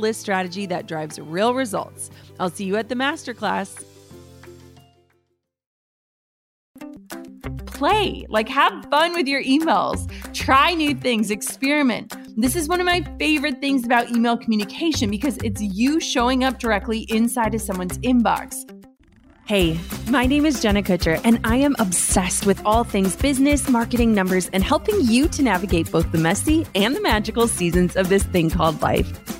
list strategy that drives real results. I'll see you at the masterclass. Play, like have fun with your emails. Try new things, experiment. This is one of my favorite things about email communication because it's you showing up directly inside of someone's inbox. Hey, my name is Jenna Kutcher, and I am obsessed with all things business, marketing, numbers, and helping you to navigate both the messy and the magical seasons of this thing called life.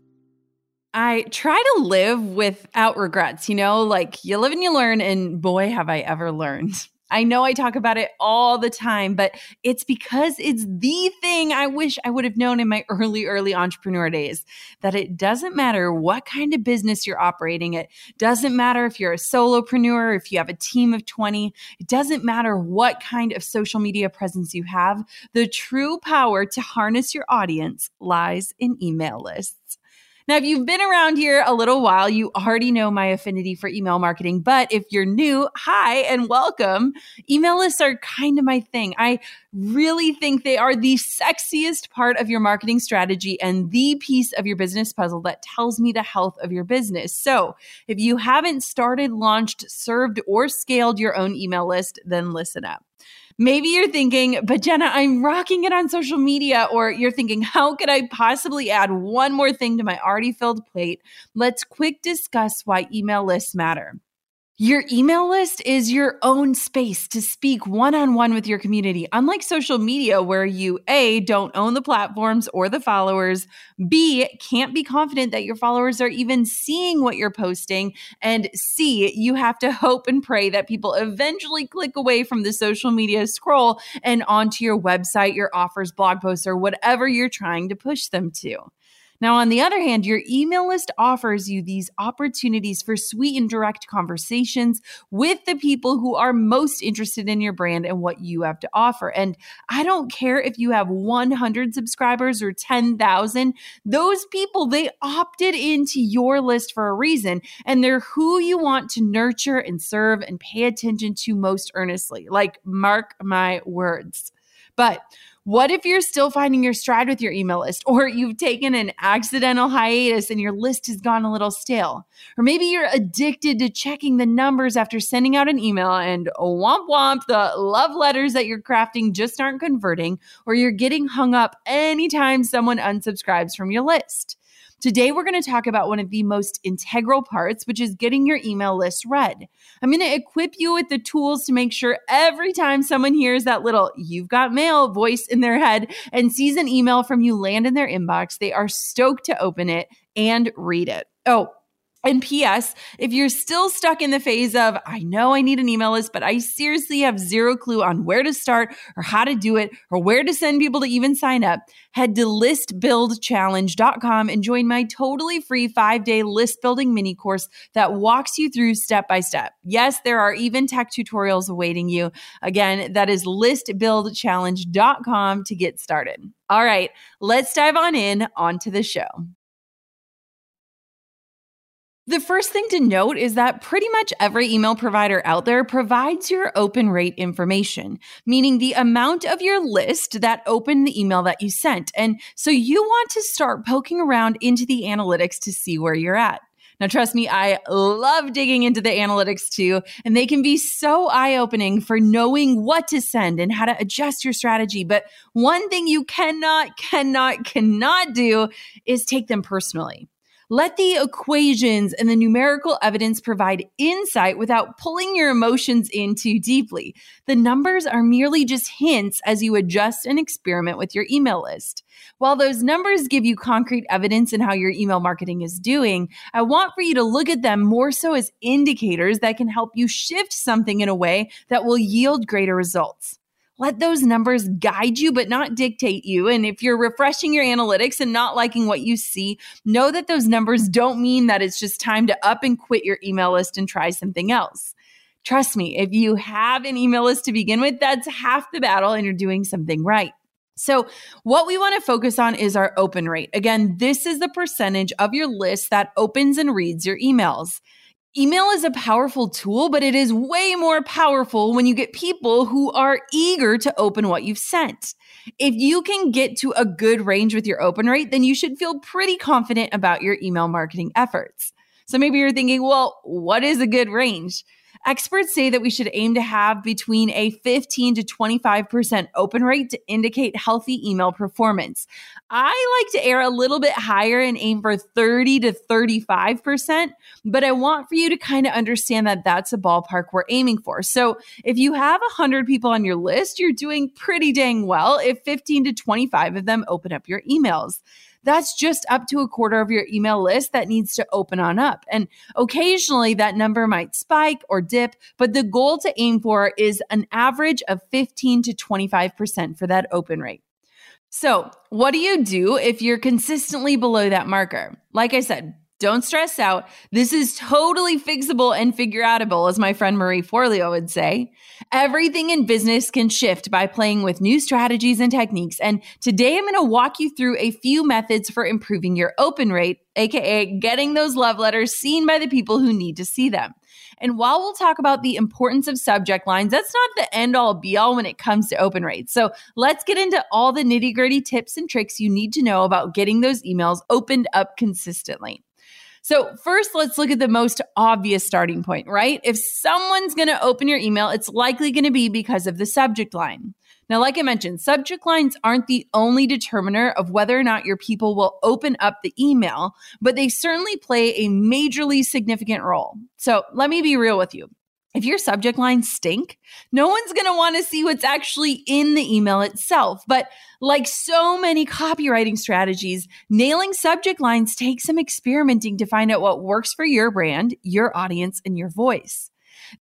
I try to live without regrets, you know, like you live and you learn, and boy, have I ever learned. I know I talk about it all the time, but it's because it's the thing I wish I would have known in my early, early entrepreneur days that it doesn't matter what kind of business you're operating. It doesn't matter if you're a solopreneur, if you have a team of 20, it doesn't matter what kind of social media presence you have. The true power to harness your audience lies in email lists. Now, if you've been around here a little while, you already know my affinity for email marketing. But if you're new, hi and welcome. Email lists are kind of my thing. I really think they are the sexiest part of your marketing strategy and the piece of your business puzzle that tells me the health of your business. So if you haven't started, launched, served, or scaled your own email list, then listen up. Maybe you're thinking, but Jenna, I'm rocking it on social media. Or you're thinking, how could I possibly add one more thing to my already filled plate? Let's quick discuss why email lists matter. Your email list is your own space to speak one on one with your community. Unlike social media, where you A, don't own the platforms or the followers, B, can't be confident that your followers are even seeing what you're posting, and C, you have to hope and pray that people eventually click away from the social media scroll and onto your website, your offers, blog posts, or whatever you're trying to push them to. Now, on the other hand, your email list offers you these opportunities for sweet and direct conversations with the people who are most interested in your brand and what you have to offer. And I don't care if you have 100 subscribers or 10,000, those people, they opted into your list for a reason. And they're who you want to nurture and serve and pay attention to most earnestly. Like, mark my words. But what if you're still finding your stride with your email list, or you've taken an accidental hiatus and your list has gone a little stale? Or maybe you're addicted to checking the numbers after sending out an email and womp womp, the love letters that you're crafting just aren't converting, or you're getting hung up anytime someone unsubscribes from your list. Today, we're going to talk about one of the most integral parts, which is getting your email list read. I'm going to equip you with the tools to make sure every time someone hears that little you've got mail voice in their head and sees an email from you land in their inbox, they are stoked to open it and read it. Oh, And P.S., if you're still stuck in the phase of, I know I need an email list, but I seriously have zero clue on where to start or how to do it or where to send people to even sign up, head to listbuildchallenge.com and join my totally free five day list building mini course that walks you through step by step. Yes, there are even tech tutorials awaiting you. Again, that is listbuildchallenge.com to get started. All right, let's dive on in onto the show. The first thing to note is that pretty much every email provider out there provides your open rate information, meaning the amount of your list that opened the email that you sent. And so you want to start poking around into the analytics to see where you're at. Now, trust me, I love digging into the analytics too, and they can be so eye opening for knowing what to send and how to adjust your strategy. But one thing you cannot, cannot, cannot do is take them personally. Let the equations and the numerical evidence provide insight without pulling your emotions in too deeply. The numbers are merely just hints as you adjust and experiment with your email list. While those numbers give you concrete evidence in how your email marketing is doing, I want for you to look at them more so as indicators that can help you shift something in a way that will yield greater results let those numbers guide you, but not dictate you. And if you're refreshing your analytics and not liking what you see, know that those numbers don't mean that it's just time to up and quit your email list and try something else. Trust me, if you have an email list to begin with, that's half the battle and you're doing something right. So, what we want to focus on is our open rate. Again, this is the percentage of your list that opens and reads your emails. Email is a powerful tool, but it is way more powerful when you get people who are eager to open what you've sent. If you can get to a good range with your open rate, then you should feel pretty confident about your email marketing efforts. So maybe you're thinking, well, what is a good range? Experts say that we should aim to have between a 15 to 25% open rate to indicate healthy email performance. I like to err a little bit higher and aim for 30 to 35%, but I want for you to kind of understand that that's a ballpark we're aiming for. So if you have 100 people on your list, you're doing pretty dang well if 15 to 25 of them open up your emails that's just up to a quarter of your email list that needs to open on up. And occasionally that number might spike or dip, but the goal to aim for is an average of 15 to 25% for that open rate. So, what do you do if you're consistently below that marker? Like I said, don't stress out. This is totally fixable and figure outable, as my friend Marie Forleo would say. Everything in business can shift by playing with new strategies and techniques. And today I'm going to walk you through a few methods for improving your open rate, AKA getting those love letters seen by the people who need to see them. And while we'll talk about the importance of subject lines, that's not the end all be all when it comes to open rates. So let's get into all the nitty gritty tips and tricks you need to know about getting those emails opened up consistently. So, first, let's look at the most obvious starting point, right? If someone's going to open your email, it's likely going to be because of the subject line. Now, like I mentioned, subject lines aren't the only determiner of whether or not your people will open up the email, but they certainly play a majorly significant role. So, let me be real with you. If your subject lines stink, no one's going to want to see what's actually in the email itself. But like so many copywriting strategies, nailing subject lines takes some experimenting to find out what works for your brand, your audience, and your voice.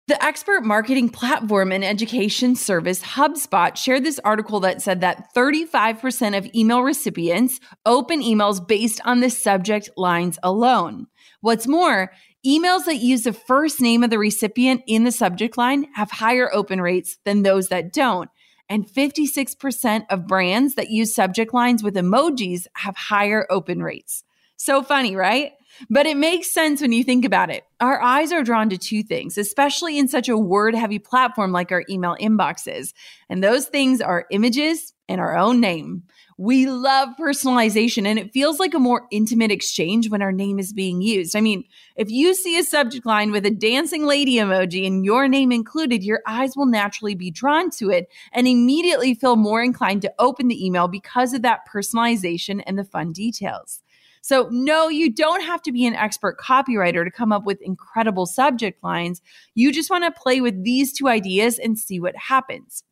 The expert marketing platform and education service HubSpot shared this article that said that 35% of email recipients open emails based on the subject lines alone. What's more, Emails that use the first name of the recipient in the subject line have higher open rates than those that don't. And 56% of brands that use subject lines with emojis have higher open rates. So funny, right? But it makes sense when you think about it. Our eyes are drawn to two things, especially in such a word heavy platform like our email inboxes. And those things are images and our own name. We love personalization and it feels like a more intimate exchange when our name is being used. I mean, if you see a subject line with a dancing lady emoji and your name included, your eyes will naturally be drawn to it and immediately feel more inclined to open the email because of that personalization and the fun details. So, no, you don't have to be an expert copywriter to come up with incredible subject lines. You just want to play with these two ideas and see what happens.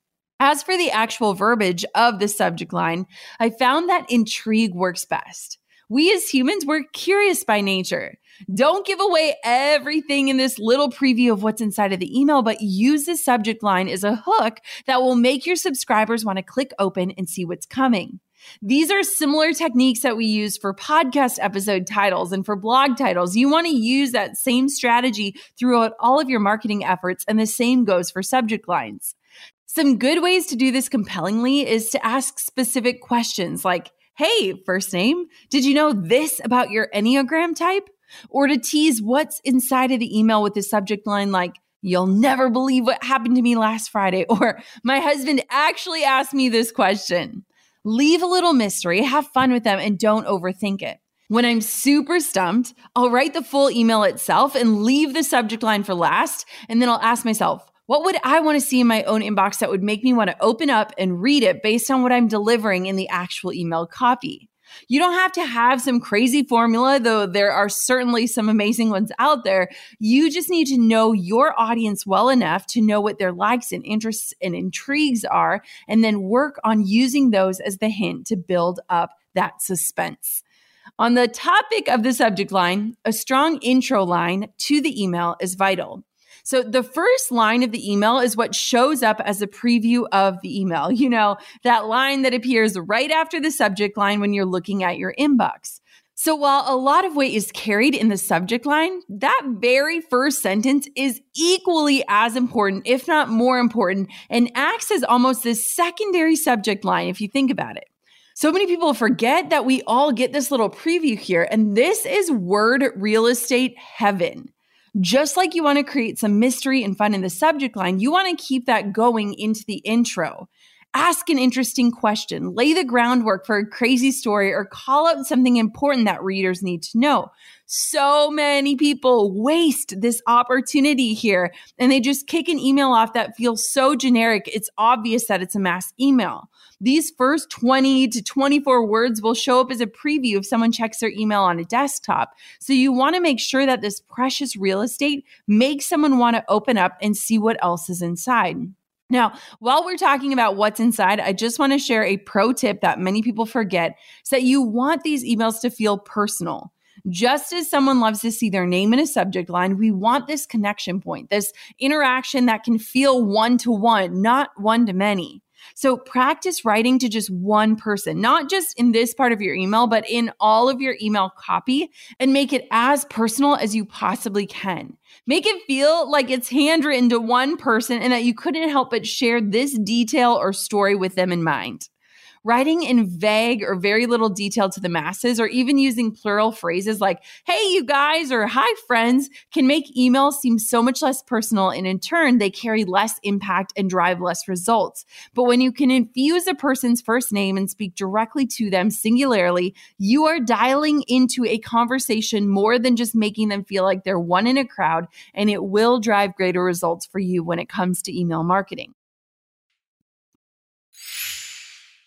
As for the actual verbiage of the subject line, I found that intrigue works best. We as humans, we're curious by nature. Don't give away everything in this little preview of what's inside of the email, but use the subject line as a hook that will make your subscribers want to click open and see what's coming. These are similar techniques that we use for podcast episode titles and for blog titles. You want to use that same strategy throughout all of your marketing efforts, and the same goes for subject lines. Some good ways to do this compellingly is to ask specific questions like, Hey, first name, did you know this about your Enneagram type? Or to tease what's inside of the email with the subject line like, You'll never believe what happened to me last Friday, or my husband actually asked me this question. Leave a little mystery, have fun with them, and don't overthink it. When I'm super stumped, I'll write the full email itself and leave the subject line for last. And then I'll ask myself, what would I want to see in my own inbox that would make me want to open up and read it based on what I'm delivering in the actual email copy? You don't have to have some crazy formula, though there are certainly some amazing ones out there. You just need to know your audience well enough to know what their likes and interests and intrigues are, and then work on using those as the hint to build up that suspense. On the topic of the subject line, a strong intro line to the email is vital. So the first line of the email is what shows up as a preview of the email. You know, that line that appears right after the subject line when you're looking at your inbox. So while a lot of weight is carried in the subject line, that very first sentence is equally as important, if not more important, and acts as almost this secondary subject line if you think about it. So many people forget that we all get this little preview here, and this is word real estate heaven. Just like you want to create some mystery and fun in the subject line, you want to keep that going into the intro. Ask an interesting question, lay the groundwork for a crazy story, or call out something important that readers need to know. So many people waste this opportunity here and they just kick an email off that feels so generic. It's obvious that it's a mass email. These first 20 to 24 words will show up as a preview if someone checks their email on a desktop. So you want to make sure that this precious real estate makes someone want to open up and see what else is inside. Now, while we're talking about what's inside, I just want to share a pro tip that many people forget is that you want these emails to feel personal. Just as someone loves to see their name in a subject line, we want this connection point, this interaction that can feel one to one, not one to many. So practice writing to just one person, not just in this part of your email, but in all of your email copy and make it as personal as you possibly can. Make it feel like it's handwritten to one person and that you couldn't help but share this detail or story with them in mind. Writing in vague or very little detail to the masses, or even using plural phrases like, hey, you guys, or hi, friends, can make emails seem so much less personal. And in turn, they carry less impact and drive less results. But when you can infuse a person's first name and speak directly to them singularly, you are dialing into a conversation more than just making them feel like they're one in a crowd. And it will drive greater results for you when it comes to email marketing.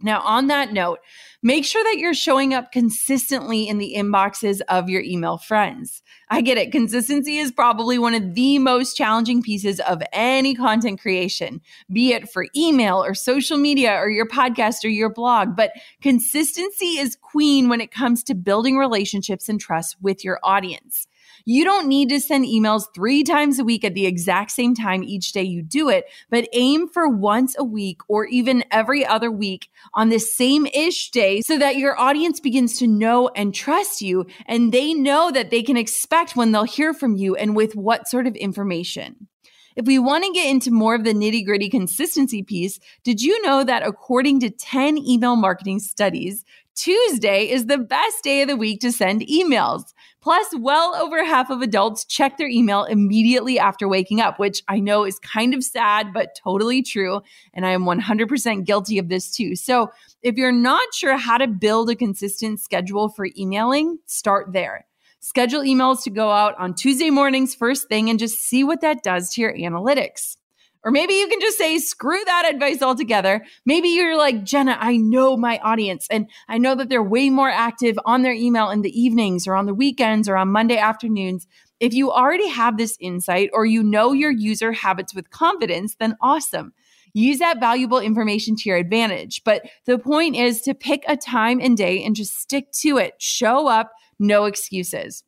Now, on that note, make sure that you're showing up consistently in the inboxes of your email friends. I get it. Consistency is probably one of the most challenging pieces of any content creation, be it for email or social media or your podcast or your blog. But consistency is queen when it comes to building relationships and trust with your audience. You don't need to send emails three times a week at the exact same time each day you do it, but aim for once a week or even every other week on the same ish day so that your audience begins to know and trust you and they know that they can expect when they'll hear from you and with what sort of information. If we want to get into more of the nitty gritty consistency piece, did you know that according to 10 email marketing studies, Tuesday is the best day of the week to send emails? Plus, well over half of adults check their email immediately after waking up, which I know is kind of sad, but totally true. And I am 100% guilty of this too. So if you're not sure how to build a consistent schedule for emailing, start there. Schedule emails to go out on Tuesday mornings first thing and just see what that does to your analytics. Or maybe you can just say, screw that advice altogether. Maybe you're like, Jenna, I know my audience and I know that they're way more active on their email in the evenings or on the weekends or on Monday afternoons. If you already have this insight or you know your user habits with confidence, then awesome. Use that valuable information to your advantage. But the point is to pick a time and day and just stick to it. Show up, no excuses.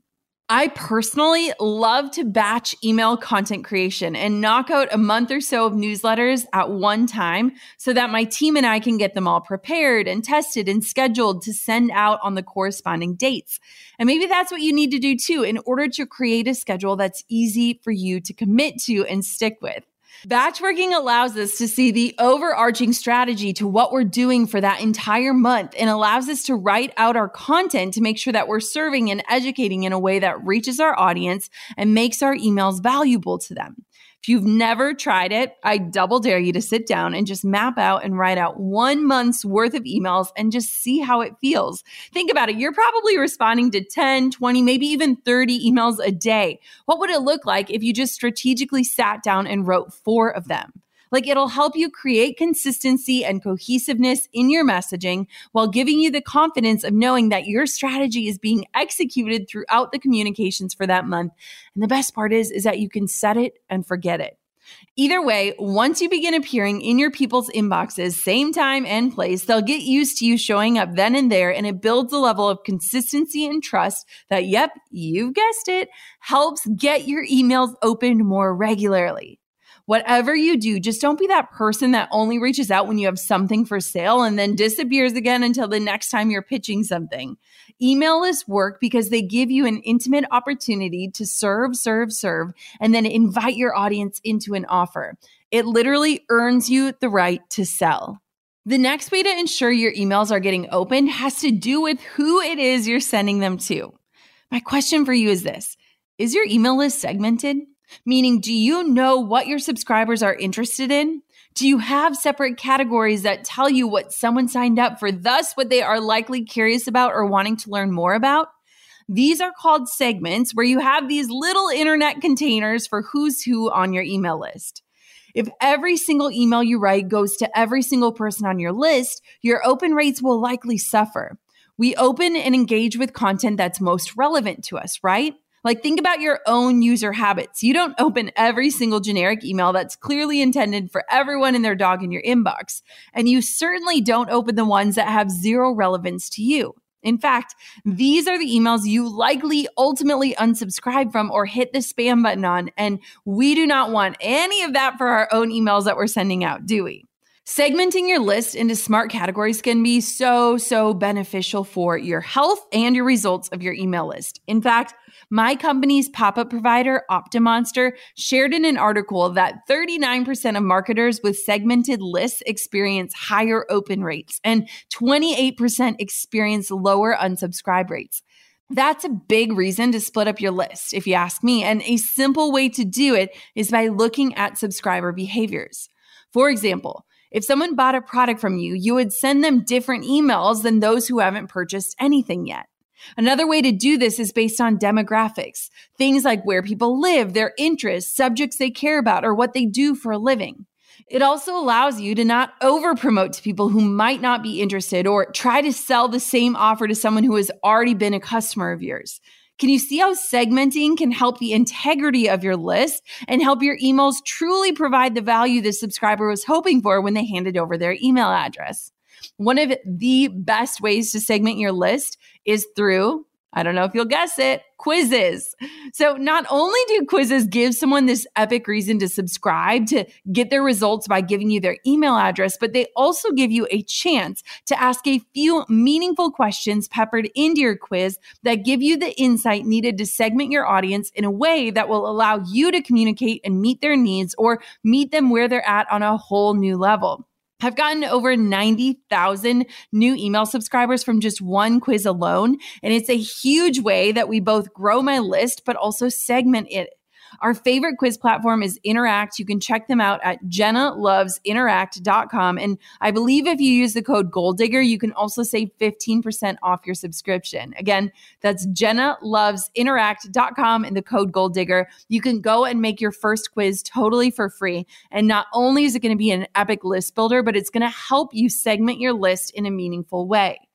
I personally love to batch email content creation and knock out a month or so of newsletters at one time so that my team and I can get them all prepared and tested and scheduled to send out on the corresponding dates. And maybe that's what you need to do too in order to create a schedule that's easy for you to commit to and stick with. Batchworking allows us to see the overarching strategy to what we're doing for that entire month and allows us to write out our content to make sure that we're serving and educating in a way that reaches our audience and makes our emails valuable to them. If you've never tried it, I double dare you to sit down and just map out and write out one month's worth of emails and just see how it feels. Think about it. You're probably responding to 10, 20, maybe even 30 emails a day. What would it look like if you just strategically sat down and wrote four of them? Like it'll help you create consistency and cohesiveness in your messaging while giving you the confidence of knowing that your strategy is being executed throughout the communications for that month. And the best part is is that you can set it and forget it. Either way, once you begin appearing in your people's inboxes, same time and place, they'll get used to you showing up then and there, and it builds a level of consistency and trust that, yep, you've guessed it, helps get your emails opened more regularly whatever you do, just don't be that person that only reaches out when you have something for sale and then disappears again until the next time you're pitching something. Email lists work because they give you an intimate opportunity to serve, serve, serve, and then invite your audience into an offer. It literally earns you the right to sell. The next way to ensure your emails are getting opened has to do with who it is you're sending them to. My question for you is this Is your email list segmented? Meaning, do you know what your subscribers are interested in? Do you have separate categories that tell you what someone signed up for, thus, what they are likely curious about or wanting to learn more about? These are called segments where you have these little internet containers for who's who on your email list. If every single email you write goes to every single person on your list, your open rates will likely suffer. We open and engage with content that's most relevant to us, right? Like, think about your own user habits. You don't open every single generic email that's clearly intended for everyone and their dog in your inbox. And you certainly don't open the ones that have zero relevance to you. In fact, these are the emails you likely ultimately unsubscribe from or hit the spam button on. And we do not want any of that for our own emails that we're sending out, do we? Segmenting your list into smart categories can be so, so beneficial for your health and your results of your email list. In fact, my company's pop up provider, OptinMonster, shared in an article that 39% of marketers with segmented lists experience higher open rates and 28% experience lower unsubscribe rates. That's a big reason to split up your list, if you ask me. And a simple way to do it is by looking at subscriber behaviors. For example, if someone bought a product from you, you would send them different emails than those who haven't purchased anything yet. Another way to do this is based on demographics, things like where people live, their interests, subjects they care about, or what they do for a living. It also allows you to not over promote to people who might not be interested or try to sell the same offer to someone who has already been a customer of yours. Can you see how segmenting can help the integrity of your list and help your emails truly provide the value the subscriber was hoping for when they handed over their email address? One of the best ways to segment your list is through I don't know if you'll guess it, quizzes. So, not only do quizzes give someone this epic reason to subscribe to get their results by giving you their email address, but they also give you a chance to ask a few meaningful questions peppered into your quiz that give you the insight needed to segment your audience in a way that will allow you to communicate and meet their needs or meet them where they're at on a whole new level. I've gotten over 90,000 new email subscribers from just one quiz alone. And it's a huge way that we both grow my list, but also segment it our favorite quiz platform is Interact. You can check them out at jennaloves.interact.com. And I believe if you use the code Goal Digger, you can also save 15% off your subscription. Again, that's jennaloves.interact.com and the code Goal Digger. You can go and make your first quiz totally for free. And not only is it going to be an epic list builder, but it's going to help you segment your list in a meaningful way.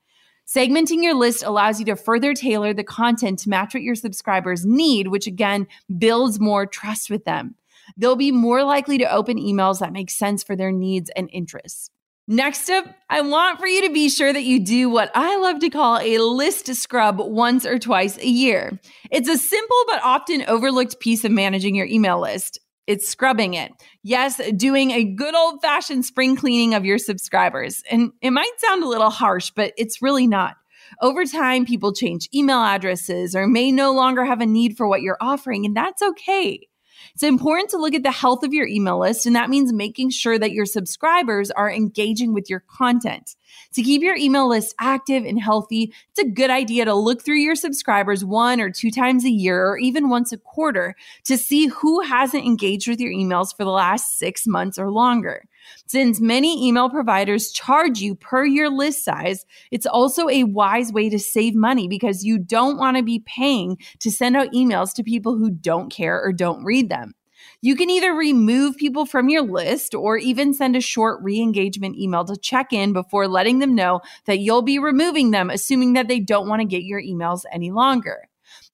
Segmenting your list allows you to further tailor the content to match what your subscribers need, which again builds more trust with them. They'll be more likely to open emails that make sense for their needs and interests. Next up, I want for you to be sure that you do what I love to call a list scrub once or twice a year. It's a simple but often overlooked piece of managing your email list. It's scrubbing it. Yes, doing a good old fashioned spring cleaning of your subscribers. And it might sound a little harsh, but it's really not. Over time, people change email addresses or may no longer have a need for what you're offering, and that's okay. It's important to look at the health of your email list, and that means making sure that your subscribers are engaging with your content. To keep your email list active and healthy, it's a good idea to look through your subscribers one or two times a year or even once a quarter to see who hasn't engaged with your emails for the last six months or longer. Since many email providers charge you per your list size, it's also a wise way to save money because you don't want to be paying to send out emails to people who don't care or don't read them. You can either remove people from your list or even send a short re engagement email to check in before letting them know that you'll be removing them, assuming that they don't want to get your emails any longer.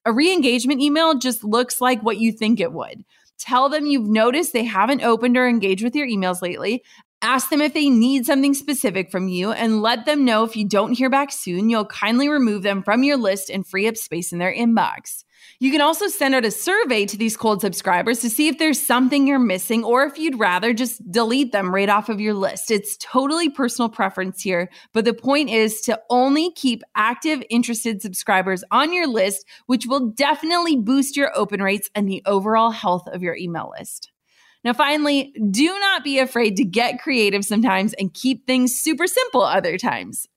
A re engagement email just looks like what you think it would. Tell them you've noticed they haven't opened or engaged with your emails lately. Ask them if they need something specific from you and let them know if you don't hear back soon, you'll kindly remove them from your list and free up space in their inbox. You can also send out a survey to these cold subscribers to see if there's something you're missing or if you'd rather just delete them right off of your list. It's totally personal preference here, but the point is to only keep active, interested subscribers on your list, which will definitely boost your open rates and the overall health of your email list. Now, finally, do not be afraid to get creative sometimes and keep things super simple other times.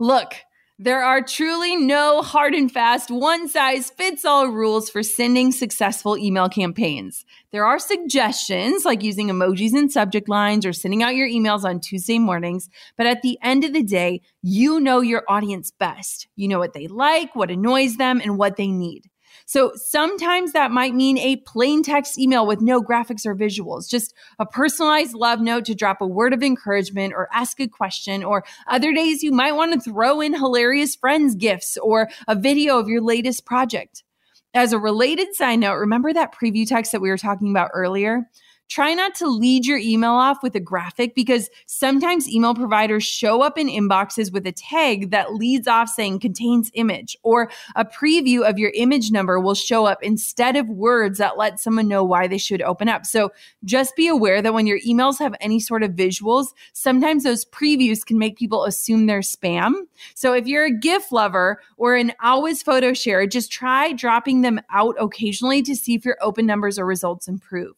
Look, There are truly no hard and fast, one size fits all rules for sending successful email campaigns. There are suggestions like using emojis in subject lines or sending out your emails on Tuesday mornings. But at the end of the day, you know your audience best. You know what they like, what annoys them, and what they need. So sometimes that might mean a plain text email with no graphics or visuals, just a personalized love note to drop a word of encouragement or ask a question. Or other days you might want to throw in hilarious friends gifts or a video of your latest project. As a related side note, remember that preview text that we were talking about earlier? Try not to lead your email off with a graphic because sometimes email providers show up in inboxes with a tag that leads off saying contains image or a preview of your image number will show up instead of words that let someone know why they should open up. So just be aware that when your emails have any sort of visuals, sometimes those previews can make people assume they're spam. So if you're a GIF lover or an always photo share, just try dropping them out occasionally to see if your open numbers or results improve.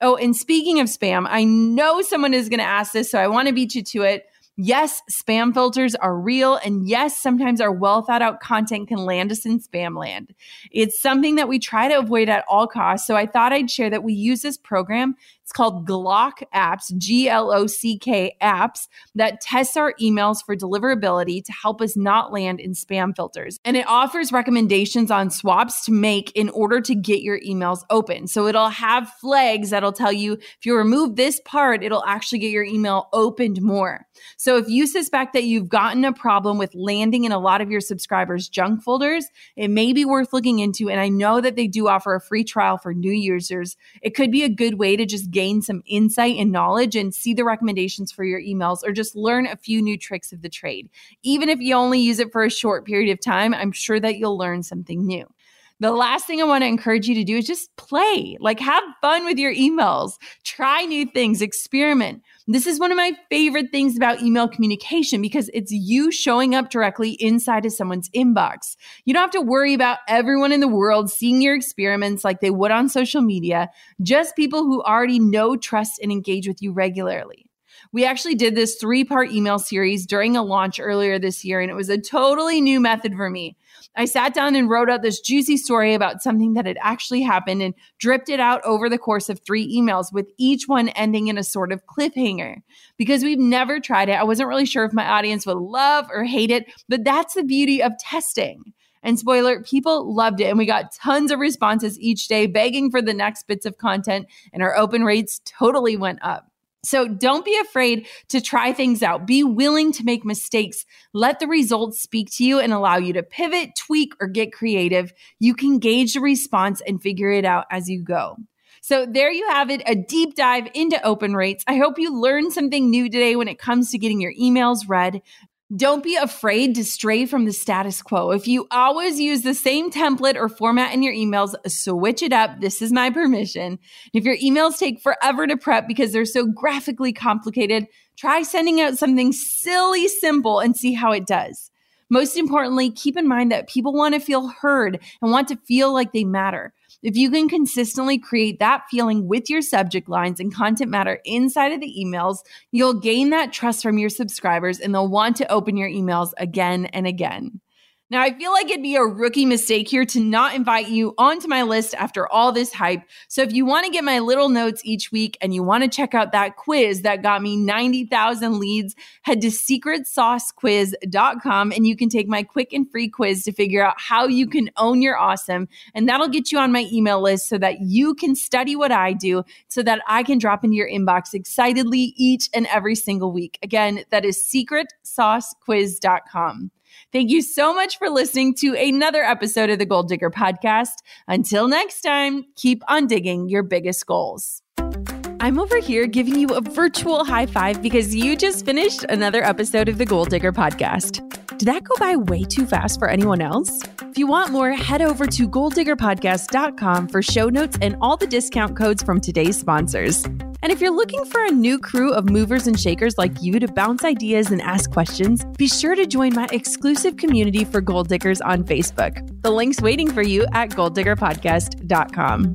Oh, and speaking of spam, I know someone is going to ask this, so I want to beat you to it. Yes, spam filters are real. And yes, sometimes our well thought out content can land us in spam land. It's something that we try to avoid at all costs. So I thought I'd share that we use this program it's called Glock Apps, G L O C K Apps, that tests our emails for deliverability to help us not land in spam filters. And it offers recommendations on swaps to make in order to get your emails open. So it'll have flags that'll tell you if you remove this part, it'll actually get your email opened more. So if you suspect that you've gotten a problem with landing in a lot of your subscribers' junk folders, it may be worth looking into. And I know that they do offer a free trial for new users. It could be a good way to just gain some insight and knowledge and see the recommendations for your emails or just learn a few new tricks of the trade. Even if you only use it for a short period of time, I'm sure that you'll learn something new. The last thing I want to encourage you to do is just play, like have fun with your emails, try new things, experiment. This is one of my favorite things about email communication because it's you showing up directly inside of someone's inbox. You don't have to worry about everyone in the world seeing your experiments like they would on social media, just people who already know, trust, and engage with you regularly. We actually did this three part email series during a launch earlier this year, and it was a totally new method for me. I sat down and wrote out this juicy story about something that had actually happened and dripped it out over the course of three emails, with each one ending in a sort of cliffhanger. Because we've never tried it, I wasn't really sure if my audience would love or hate it, but that's the beauty of testing. And spoiler, people loved it. And we got tons of responses each day begging for the next bits of content, and our open rates totally went up. So don't be afraid to try things out. Be willing to make mistakes. Let the results speak to you and allow you to pivot, tweak, or get creative. You can gauge the response and figure it out as you go. So there you have it, a deep dive into open rates. I hope you learned something new today when it comes to getting your emails read. Don't be afraid to stray from the status quo. If you always use the same template or format in your emails, switch it up. This is my permission. If your emails take forever to prep because they're so graphically complicated, try sending out something silly simple and see how it does. Most importantly, keep in mind that people want to feel heard and want to feel like they matter. If you can consistently create that feeling with your subject lines and content matter inside of the emails, you'll gain that trust from your subscribers and they'll want to open your emails again and again. Now, I feel like it'd be a rookie mistake here to not invite you onto my list after all this hype. So, if you want to get my little notes each week and you want to check out that quiz that got me 90,000 leads, head to secretsaucequiz.com and you can take my quick and free quiz to figure out how you can own your awesome. And that'll get you on my email list so that you can study what I do so that I can drop into your inbox excitedly each and every single week. Again, that is secretsaucequiz.com. Thank you so much for listening to another episode of the Goal Digger Podcast. Until next time, keep on digging your biggest goals. I'm over here giving you a virtual high five because you just finished another episode of the Goal Digger Podcast. Did that go by way too fast for anyone else? If you want more, head over to goaldiggerpodcast.com for show notes and all the discount codes from today's sponsors. And if you're looking for a new crew of movers and shakers like you to bounce ideas and ask questions, be sure to join my exclusive community for goal diggers on Facebook. The link's waiting for you at goaldiggerpodcast.com.